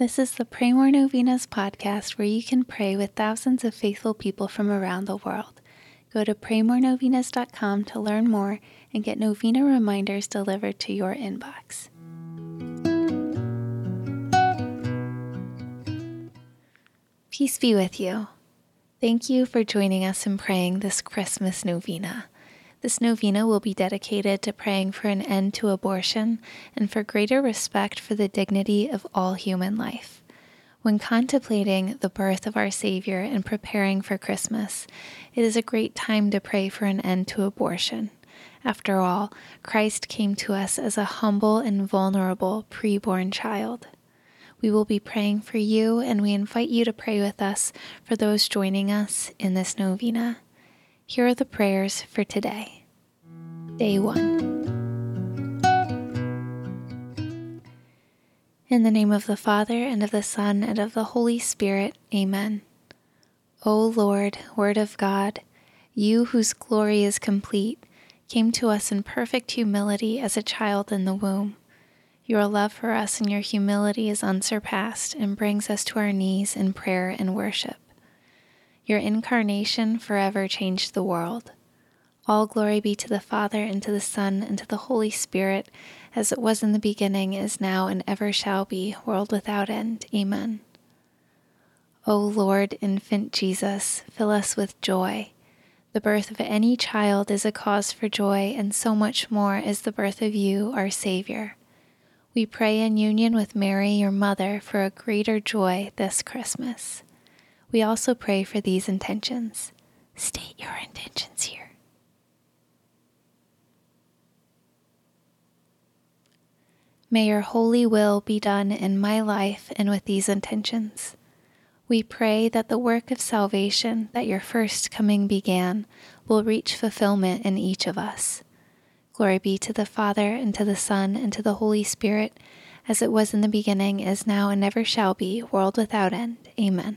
This is the Pray More Novenas podcast where you can pray with thousands of faithful people from around the world. Go to praymorenovenas.com to learn more and get novena reminders delivered to your inbox. Peace be with you. Thank you for joining us in praying this Christmas novena. This novena will be dedicated to praying for an end to abortion and for greater respect for the dignity of all human life. When contemplating the birth of our Savior and preparing for Christmas, it is a great time to pray for an end to abortion. After all, Christ came to us as a humble and vulnerable preborn child. We will be praying for you, and we invite you to pray with us for those joining us in this novena. Here are the prayers for today. Day 1. In the name of the Father, and of the Son, and of the Holy Spirit, Amen. O Lord, Word of God, you whose glory is complete, came to us in perfect humility as a child in the womb. Your love for us and your humility is unsurpassed and brings us to our knees in prayer and worship. Your incarnation forever changed the world. All glory be to the Father, and to the Son, and to the Holy Spirit, as it was in the beginning, is now, and ever shall be, world without end. Amen. O Lord, infant Jesus, fill us with joy. The birth of any child is a cause for joy, and so much more is the birth of you, our Savior. We pray in union with Mary, your mother, for a greater joy this Christmas. We also pray for these intentions. State your intentions here. May your holy will be done in my life and with these intentions. We pray that the work of salvation that your first coming began will reach fulfillment in each of us. Glory be to the Father, and to the Son, and to the Holy Spirit, as it was in the beginning, is now, and ever shall be, world without end. Amen.